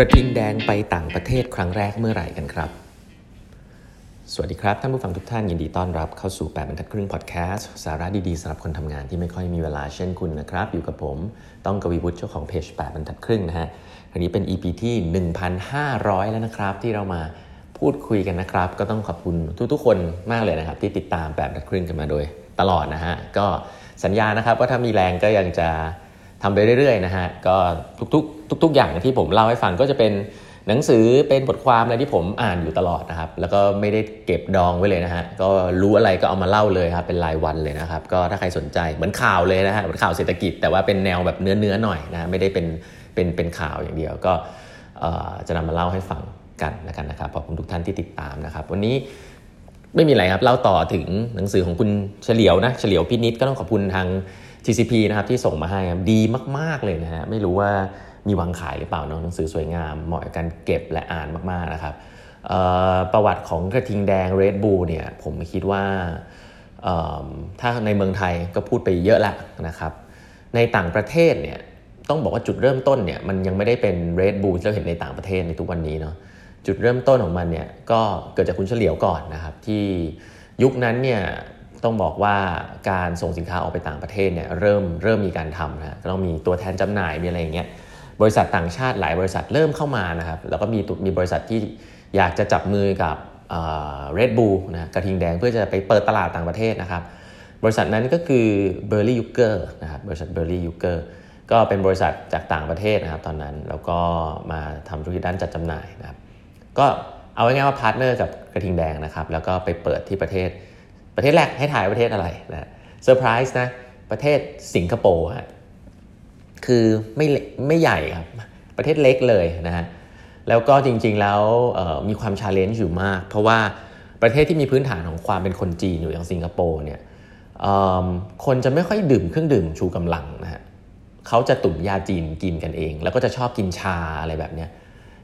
กระทิงแดงไปต่างประเทศครั้งแรกเมื่อไหร่กันครับ สวัสดีครับ ท่านผู้ฟังทุกท่านยินดีต้อนรับเข้าสู่ 8บรรทัดครึ่งพอดแคสต์สาระดีๆสำหรับคนทำงานที่ไม่ค่อยมีเวลาเช่นคุณนะครับ อยู่กับผมต้องกวีวุฒิเจ้าของเพจ8บรรทัดครึ่งนะฮะอันนี้เป็น EP ที่ 1,500 แล้วนะครับ ที่เรามาพูดคุยกันนะครับ ก็ต้องขอบคุณทุกๆ คนมากเลยนะครับ ที่ติดตาม8บรรทัดครึ่งกันมาโดยตลอดนะฮะก็สัญญานะครับว่าถ้ามีแรงก็ยังจะ ทำไปเรื่อยๆนะฮะก็ทุกๆ ทุก ๆ อย่างที่ผมเล่าให้ฟังก็จะเป็นหนังสือเป็นบทความอะไรที่ผมอ่านอยู่ตลอดนะครับ แล้วก็ไม่ได้เก็บดองไว้เลยนะฮะก็รู้อะไรก็เอามาเล่าเลยครับเป็นรายวันเลยนะครับ ก็ถ้าใครสนใจเหมือนข่าวเลยนะฮะเหมือนข่าวเศรษฐกิจ แต่ว่าเป็นแนวแบบเนื้อเนื้อหน่อยนะไม่ได้เป็นเป็นเป็นข่าวอย่างเดียวก็จะนำมาเล่าให้ฟังกันแล้วกันนะครับขอบคุณทุกท่านที่ติดตามนะครับ วันนี้ไม่มีอะไรครับเล่าต่อถึงหนังสือของคุณเฉลียวนะเฉลียวพินิษก็ต้องขอบคุณทาง TCP นะครับที่ส่งมาให้ดีมาก ๆ เลยนะฮะไม่รู้ว่ามีวางขายหรือเปล่าเนาะหนังสือสวยงามเหมาะกับการเก็บและอ่านมาก ๆ นะครับประวัติของกระทิงแดงเรดบูเนี่ยผมคิดว่าถ้าในเมืองไทยก็พูดไปเยอะแล้วนะครับ ในต่างประเทศเนี่ยต้องบอกว่าจุดเริ่มต้นเนี่ยมันยังไม่ได้เป็นเรดบูที่เราเห็นในต่างประเทศในทุกวันนี้เนาะจุดเริ่มต้นของมันเนี่ยก็เกิดจากคุณเฉลียวก่อนนะครับที่ยุคนั้นเนี่ย ต้องบอกว่าการส่งสินค้าออกไปต่างประเทศเนี่ยเริ่มเริ่มมีการทำนะก็ต้องมีตัวแทนจำหน่ายมีอะไรอย่างเงี้ยบริษัทต่างชาติหลายบริษัทเริ่มเข้ามานะครับแล้วก็มีมีบริษัทที่อยากจะจับมือกับ Red Bull นะกระทิงแดงเพื่อจะไปเปิดตลาดต่างประเทศนะครับ บริษัทนั้นก็คือเบอร์ลี่ยุคเกอร์นะครับบริษัทเบอร์ลี่ยุคเกอร์ก็เป็นบริษัทจากต่างประเทศนะครับตอนนั้นแล้วก็มาทำธุรกิจด้านจัดจำหน่ายนะครับก็เอาง่ายๆว่า partner กับกระทิงแดงนะครับแล้วก็ไปเปิดที่ประเทศ ประเทศแรกให้ทายประเทศอะไรนะเซอร์ไพรส์นะประเทศสิงคโปร์ฮะคือไม่ไม่ใหญ่ครับ ประเทศเล็กเลยนะฮะแล้วก็จริงๆแล้วมีความ challenge อยู่มาก เพราะว่าประเทศที่มีพื้นฐานของความเป็นคนจีนอยู่อย่างสิงคโปร์เนี่ยคนจะไม่ค่อยดื่มเครื่องดื่มชูกำลังนะฮะเขาจะต้มยาจีนกินกันเอง แล้วก็จะชอบกินชาอะไรแบบเนี้ย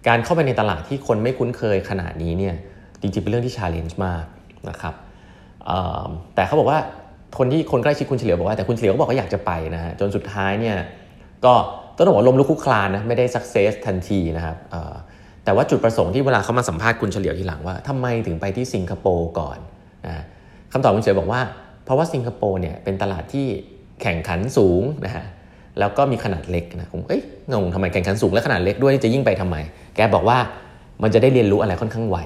การเข้าไปในตลาดที่คนไม่คุ้นเคยขนาดนี้เนี่ยจริงๆเป็นเรื่องที่ challenge มากนะครับ แต่เขาบอกว่าคนที่คนใกล้ชิดคุณเฉลียวบอกว่าแต่คุณเฉลียวก็บอกว่าอยากจะไปนะฮะจนสุดท้ายเนี่ยก็ต้องบอกว่าล้มลุกคลุกคลานนะไม่ได้ success ทันทีนะครับแต่ว่าจุดประสงค์ที่เวลาเขามาสัมภาษณ์คุณเฉลียวทีหลังว่าทำไมถึงไปที่สิงคโปร์ก่อนนะคำตอบคุณเฉลียวบอกว่า เพราะว่าสิงคโปร์เนี่ยเป็นตลาดที่แข่งขันสูงนะฮะแล้วก็มีขนาดเล็กนะผมเอ้ยงงทำไมแข่งขันสูงและขนาดเล็กด้วยจะยิ่งไปทำไม แกบอกว่ามันจะได้เรียนรู้อะไรค่อนข้างไว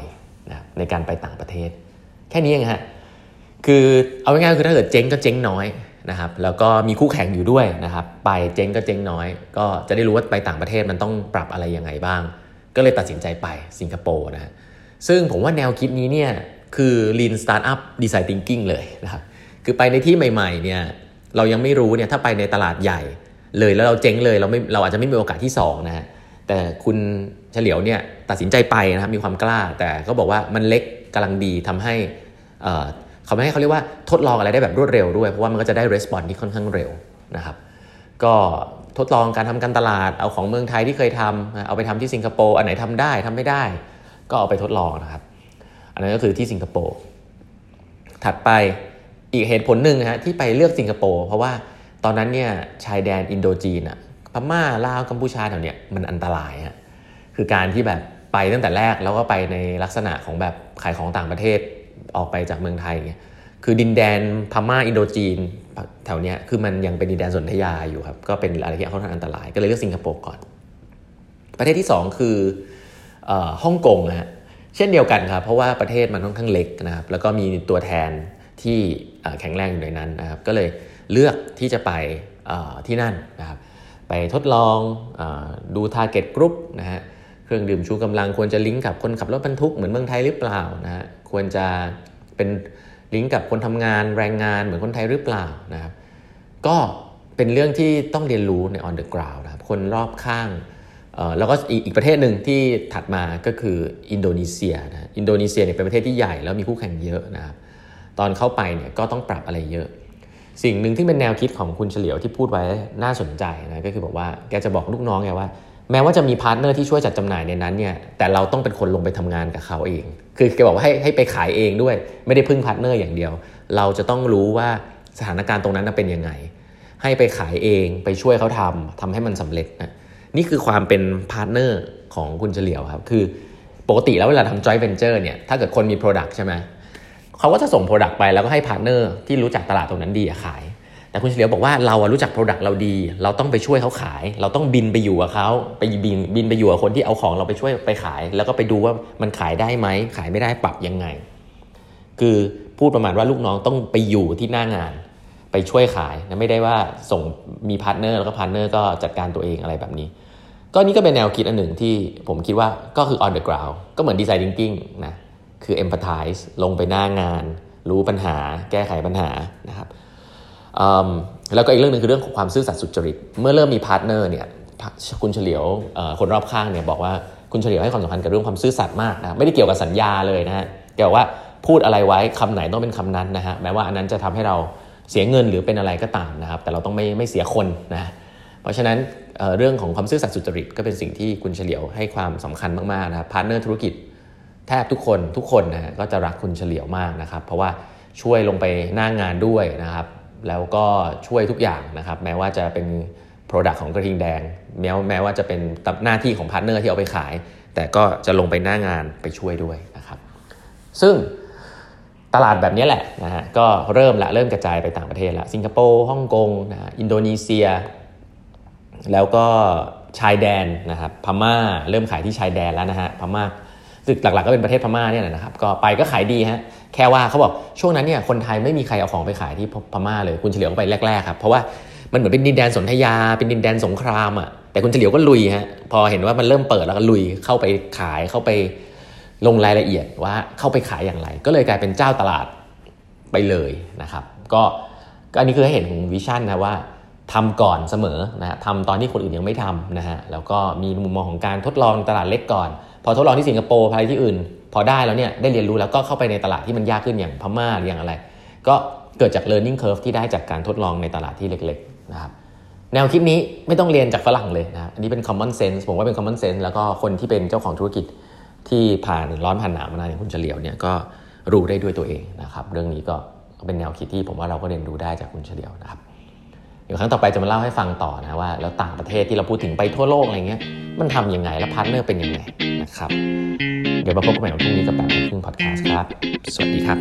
นะในการไปต่างประเทศ แค่นี้เองฮะ คือเอาง่ายๆคือถ้าเกิดเจ๊งก็เจ๊งน้อยนะครับแล้วก็มีคู่แข่งอยู่ด้วยนะครับไปเจ๊งก็เจ๊งน้อย ก็จะได้รู้ว่าไปต่างประเทศมันต้องปรับอะไรยังไงบ้าง ก็เลยตัดสินใจไปสิงคโปร์นะฮะซึ่งผมว่าแนวคิดนี้เนี่ยคือ Lean Startup Design Thinking เลยนะครับคือไปในที่ใหม่ๆเนี่ยเรายังไม่รู้เนี่ยถ้าไปในตลาดใหญ่เลยแล้วเราเจ๊งเลยเราไม่เราอาจจะไม่มีโอกาสที่2นะฮะแต่คุณเฉลียวเนี่ยตัดสินใจไปนะครับมีความกล้า แต่ก็บอกว่ามันเล็กกำลังดีทำให้ เขาไม่ให้เขาเรียกว่าทดลองอะไรได้แบบรวดเร็วด้วย เพราะว่ามันก็จะได้รีสปอนส์ที่ค่อนข้างเร็วนะครับ ก็ทดลองการทำการตลาดเอาของเมืองไทยที่เคยทำเอาไปทำที่สิงคโปร์อันไหนทำได้ทำไม่ได้ ก็เอาไปทดลองนะครับ อันนั้นก็คือที่สิงคโปร์ถัดไปอีกเหตุผลหนึ่งนะฮะที่ไปเลือกสิงคโปร์เพราะว่าตอนนั้นเนี่ยชายแดนอินโดจีนอะพม่าลาวกัมพูชาแถวเนี้ยมันอันตรายฮะคือการที่แบบไปตั้งแต่แรกแล้วก็ไปในลักษณะของแบบขายของต่างประเทศ ออกไปจากเมืองไทยเงี้ยคือดินแดนพม่าอินโดจีนแถวเนี้ยคือมันยังเป็นดินแดนสนธยาอยู่ครับ ก็เป็นอะไรที่ค่อนข้างอันตราย ก็เลยเลือกสิงคโปร์ก่อน ประเทศที่ 2 คือฮ่องกงฮะเช่นเดียวกันครับ เพราะว่าประเทศมันค่อนข้างเล็กนะครับ แล้วก็มีตัวแทนที่แข็งแรงอยู่ในนั้นนะครับ ก็เลยเลือกที่จะไปที่นั่นนะครับ ไปทดลองดู target group นะฮะ เครื่องดื่มชูกำลังควรจะลิงก์กับคนขับรถบรรทุกเหมือนเมืองไทยหรือเปล่านะฮะควรจะเป็นลิงก์กับคนทำงานแรงงานเหมือนคนไทยหรือเปล่านะครับก็เป็นเรื่องที่ต้องเรียนรู้ใน on the ground นะครับคนรอบข้างแล้วก็อีกประเทศหนึ่งที่ถัดมาก็คืออินโดนีเซียนะอินโดนีเซียเนี่ยเป็นประเทศที่ใหญ่แล้วมีคู่แข่งเยอะนะครับตอนเข้าไปเนี่ยก็ต้องปรับอะไรเยอะ สิ่งหนึ่งที่เป็นแนวคิดของคุณเฉลียวที่พูดไว้น่าสนใจนะก็คือบอกว่าแกจะบอกลูกน้องแกว่า แม้ว่าจะมี partner ที่ช่วยจัดจำหน่ายในนั้นเนี่ยแต่เราต้องเป็นคนลงไปทำงานกับเขาเอง คือแกบอกว่าให้ให้ไปขายเองด้วย ไม่ได้พึ่ง partner อย่างเดียว เราจะต้องรู้ว่าสถานการณ์ตรงนั้นเป็นยังไง ให้ไปขายเองไปช่วยเขาทำทำให้มันสำเร็จนะนี่คือความเป็น partner ของคุณเฉลียวครับ คือปกติแล้วเวลาทำ joint venture เนี่ยถ้าเกิดคนมี product ใช่ไหมเขาก็จะส่ง product ไปแล้วก็ให้ partner ที่รู้จักตลาดตรงนั้นดีขาย แต่คุณเฉลียวบอกว่าเรารู้จัก product เราดี เราต้องไปช่วยเขาขาย เราต้องบินไปอยู่กับเขาไปบินบินไปอยู่กับคนที่เอาของเราไปช่วยไปขาย แล้วก็ไปดูว่ามันขายได้ไหมขายไม่ได้ปรับยังไง คือพูดประมาณว่าลูกน้องต้องไปอยู่ที่หน้างาน ไปช่วยขายนะไม่ได้ว่าส่งมี partner แล้วก็ partner ก็จัดการตัวเองอะไรแบบนี้ ก็นี่ก็เป็นแนวคิดอันหนึ่งที่ผมคิดว่าก็คือ on the ground ก็เหมือน design thinking นะคือ empathize ลงไปหน้างาน รู้ปัญหา แก้ไขปัญหานะครับ แล้วก็อีกเรื่องหนึ่งคือเรื่องของความซื่อสัตย์สุจริต เมื่อเริ่มมี partner เนี่ยคุณเฉลียวคนรอบข้างเนี่ยบอกว่าคุณเฉลียวให้ความสำคัญกับเรื่องความซื่อสัตย์มากนะไม่ได้เกี่ยวกับสัญญาเลยนะฮะเกี่ยวว่าพูดอะไรไว้คำไหนต้องเป็นคำนั้นนะฮะแม้ว่าอันนั้นจะทำให้เราเสียเงินหรือเป็นอะไรก็ตามนะครับ แต่เราต้องไม่ไม่เสียคนนะเพราะฉะนั้นเรื่องของความซื่อสัตย์สุจริตก็เป็นสิ่งที่คุณเฉลียวให้ความสำคัญมากๆนะครับ partner ธุรกิจแทบทุกคนทุกคนนะก็จะรักคุณเฉลียวมากนะครับ เพราะว่าช่วยลงไปหน้างานด้วยนะครับ แล้วก็ช่วยทุกอย่างนะครับแม้ว่าจะเป็น Product ของกระทิงแดง แม้แม้ว่าจะเป็นหน้าที่ของ partner ที่เอาไปขาย แต่ก็จะลงไปหน้างานไปช่วยด้วยนะครับซึ่งตลาดแบบนี้แหละนะฮะก็เริ่มละเริ่มกระจายไปต่างประเทศละสิงคโปร์ฮ่องกงนะอินโดนีเซีย แล้วก็ชายแดนนะครับพม่าเริ่มขายที่ชายแดนแล้วนะฮะพม่า ซึ่งหลักๆก็เป็นประเทศพม่าเนี่ยนะครับก็ไปก็ขายดีฮะแค่ว่าเขาบอกช่วงนั้นเนี่ยคนไทยไม่มีใครเอาของไปขายที่พม่าเลยคุณเฉลียวไปแรกๆครับเพราะว่ามันเหมือนเป็นดินแดนสนธยา เป็นดินแดนสงครามอะแต่คุณเฉลียวก็ลุยฮะพอเห็นว่ามันเริ่มเปิดแล้วก็ลุยเข้าไปขายเข้าไปลงรายละเอียดว่าเข้าไปขายอย่างไร ก็เลยกลายเป็นเจ้าตลาดไปเลยนะครับ ก็อันนี้คือให้เห็นของวิชั่นนะว่าทำก่อนเสมอนะทำตอนที่คนอื่นยังไม่ทำนะฮะแล้วก็มีมุมมองของการทดลองตลาดเล็กก่อน อทดลองที่สิงคโปร์อะไรที่อื่น พอได้แล้วเนี่ยได้เรียนรู้แล้วก็เข้าไปในตลาดที่มันยากขึ้นอย่างพม่าหรืออย่างอะไร ก็เกิดจาก learning curve ที่ได้จากการทดลองในตลาดที่เล็กๆนะครับแนวคิดนี้ไม่ต้องเรียนจากฝรั่งเลยนะอันนี้เป็น common sense ผมว่าเป็น common sense แล้วก็คนที่เป็นเจ้าของธุรกิจที่ผ่านร้อนผ่านหนาวมานานอย่างคุณเฉลียวเนี่ยก็รู้ได้ด้วยตัวเองนะครับ เรื่องนี้ก็เป็นแนวคิดที่ผมว่าเราก็เรียนรู้ได้จากคุณเฉลียวนะครับ ดี๋ยวครั้งต่อไปจะมาเล่าให้ฟังต่อนะว่าแล้วต่างประเทศที่เราพูดถึงไปทั่วโลกอะไรเงี้ยมันทำยังไงและ partner เป็นยังไงนะครับ เดี๋ยวมาพบกันใหม่วันพรุ่งนี้กับแปดครึ่งพอดแคสต์ครับ สวัสดีครับ